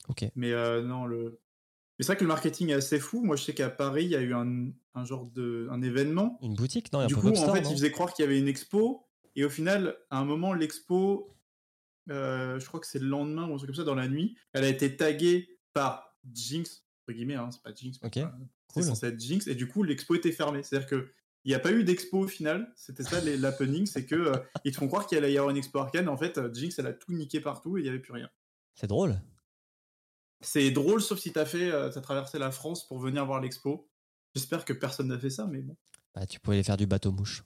Ok. Mais euh, non le. Mais c'est vrai que le marketing est assez fou. Moi je sais qu'à Paris il y a eu un, un genre de un événement Une boutique, non Il y a du un coup, en fait, ils faisaient croire qu'il y avait une expo, et au final, à un moment, l'expo, euh, je crois que c'est le lendemain ou un truc comme ça, dans la nuit, elle a été taguée par Jinx, entre guillemets, hein, c'est pas Jinx, Ok, enfin, cool. c'est censé être Jinx, et du coup, l'expo était fermée. C'est-à-dire que il n'y a pas eu d'expo au final, c'était ça l'happening, c'est que euh, ils te font croire qu'il allait y avoir une expo arcane, en fait, Jinx, elle a tout niqué partout et il n'y avait plus rien. C'est drôle. C'est drôle, sauf si t'as fait, euh, t'as traversé la France pour venir voir l'expo. J'espère que personne n'a fait ça, mais bon. Bah, tu pouvais aller faire du bateau mouche.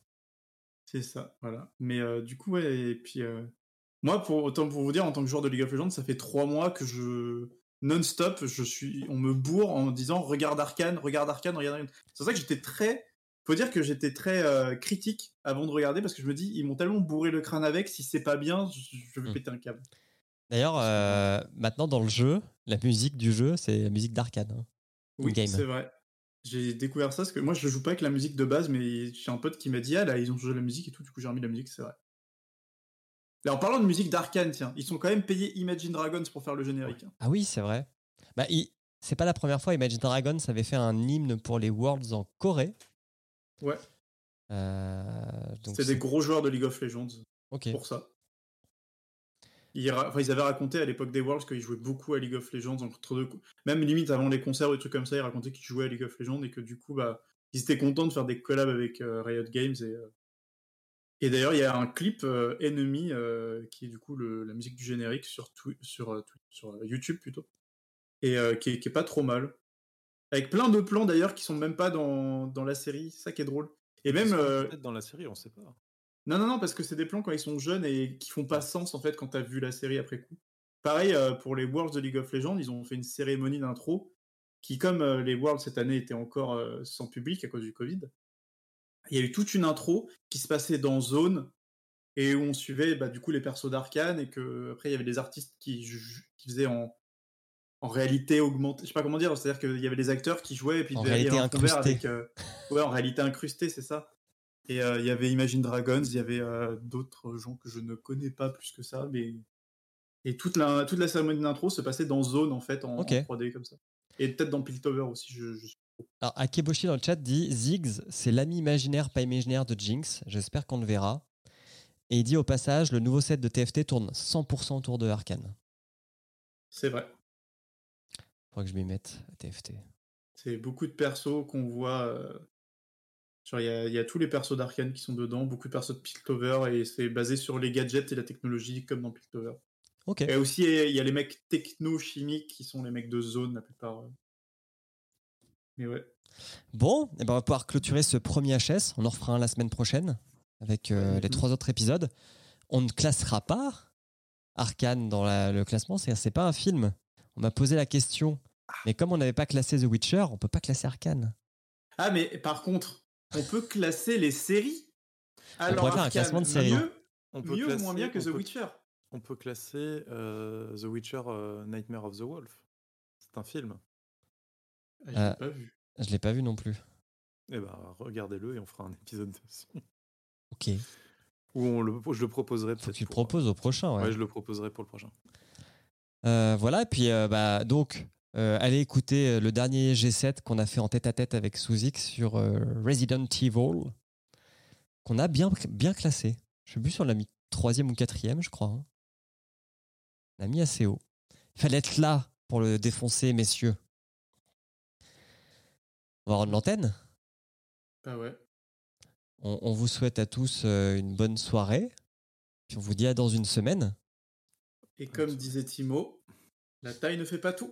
C'est ça, voilà. Mais euh, du coup, ouais, et puis euh, moi, pour autant pour vous dire, en tant que joueur de League of Legends, ça fait trois mois que je non-stop, je suis, on me bourre en me disant regarde Arcane, regarde Arcane, regarde Arcane. C'est pour ça que j'étais très, faut dire que j'étais très euh, critique avant de regarder parce que je me dis ils m'ont tellement bourré le crâne avec, si c'est pas bien, je, je vais Mm. péter un câble. D'ailleurs, maintenant dans le jeu, la musique du jeu, c'est la musique d'arcade. hein. Oui, c'est vrai. J'ai découvert ça parce que moi je joue pas avec la musique de base, mais j'ai un pote qui m'a dit ah là ils ont changé la musique et tout, du coup j'ai remis la musique, c'est vrai. Et en parlant de musique d'Arcane, tiens, ils sont quand même payés Imagine Dragons pour faire le générique. hein. Ah oui, c'est vrai. Bah, il- c'est pas la première fois. Imagine Dragons avait fait un hymne pour les Worlds en Corée. Ouais. Euh, C'est des gros joueurs de League of Legends Ok. pour ça. Ils, ra- enfin, ils avaient raconté à l'époque des Worlds qu'ils jouaient beaucoup à League of Legends entre deux. co- Même limite avant les concerts ou des trucs comme ça, ils racontaient qu'ils jouaient à League of Legends et que du coup, bah, ils étaient contents de faire des collabs avec euh, Riot Games. Et, euh, et d'ailleurs, il y a un clip euh, Enemy euh, qui est du coup le- la musique du générique sur, Twi- sur, Twi- sur YouTube plutôt. Et qui, est, qui est pas trop mal. Avec plein de plans d'ailleurs qui sont même pas dans, dans la série, c'est ça qui est drôle. Et même. Peut-être dans la série, on sait pas. Non, non, non, parce que c'est des plans quand ils sont jeunes et qui font pas sens en fait quand t'as vu la série après coup. Pareil euh, pour les Worlds de League of Legends, ils ont fait une cérémonie d'intro qui, comme euh, les Worlds cette année étaient encore euh, sans public à cause du Covid, il y a eu toute une intro qui se passait dans Zone et où on suivait bah, du coup les persos d'Arkane et que après il y avait des artistes qui, qui faisaient en, en réalité augmentée, je sais pas comment dire, c'est-à-dire qu'il y avait des acteurs qui jouaient et puis En réalité incrustée. avec, ouais, en réalité incrustée, c'est ça. Et euh, il y avait Imagine Dragons, il y avait euh, d'autres gens que je ne connais pas plus que ça, mais et toute la toute la cérémonie d'intro se passait dans Zone en fait en, en Ok. 3D comme ça. Et peut-être dans Piltover aussi, je, je Alors, Akeboshi dans le chat dit Ziggs, c'est l'ami imaginaire, pas imaginaire de Jinx. J'espère qu'on le verra. Et il dit au passage le nouveau set de TFT tourne 100% autour de Arkane. C'est vrai. Faudrait que je m'y mette à TFT. C'est beaucoup de persos qu'on voit. euh, il y, a- il y a tous les persos d'Arkane qui sont dedans, beaucoup de persos de Piltover, et c'est basé sur les gadgets et la technologie comme dans Piltover. Ok. Et aussi, il y a les mecs techno-chimiques qui sont les mecs de zone la plupart. euh. Mais ouais. Bon, eh ben on va pouvoir clôturer ce premier HS. On en refera un la semaine prochaine avec euh, les trois autres épisodes. On ne classera pas Arkane dans la- le classement, c'est-à-dire c'est pas un film. On m'a posé la question, mais comme on n'avait pas classé The Witcher, on peut pas classer Arkane. Ah, mais par contre, on peut classer les séries. Alors, pourrait faire un classement de séries. Mieux, On peut mieux ou moins classer- bien que on The peut- Witcher? On peut classer euh, The Witcher euh, Nightmare of the Wolf. C'est un film. Ah, Je Euh, l'ai pas vu. Je l'ai pas vu non plus. Eh ben, regardez-le et on fera un épisode [LAUGHS] dessus. Ok. Ou on le, je le proposerai peut-être. tu le pour- proposes au prochain. Ouais. Ouais, je le proposerai pour le prochain. Euh, voilà, et puis euh, bah, donc, euh, allez écouter euh, le dernier G7 qu'on a fait en tête à tête avec Souzix sur euh, Resident Evil, qu'on a bien, bien classé. Je ne sais plus si on l'a mis troisième ou quatrième, je crois. Hein. On l'a mis assez haut. Il fallait être là pour le défoncer, messieurs. On va rendre l'antenne. Ah ouais. On, vous souhaite à tous une bonne soirée. On vous dit à dans une semaine. Et comme disait Timo, la taille ne fait pas tout.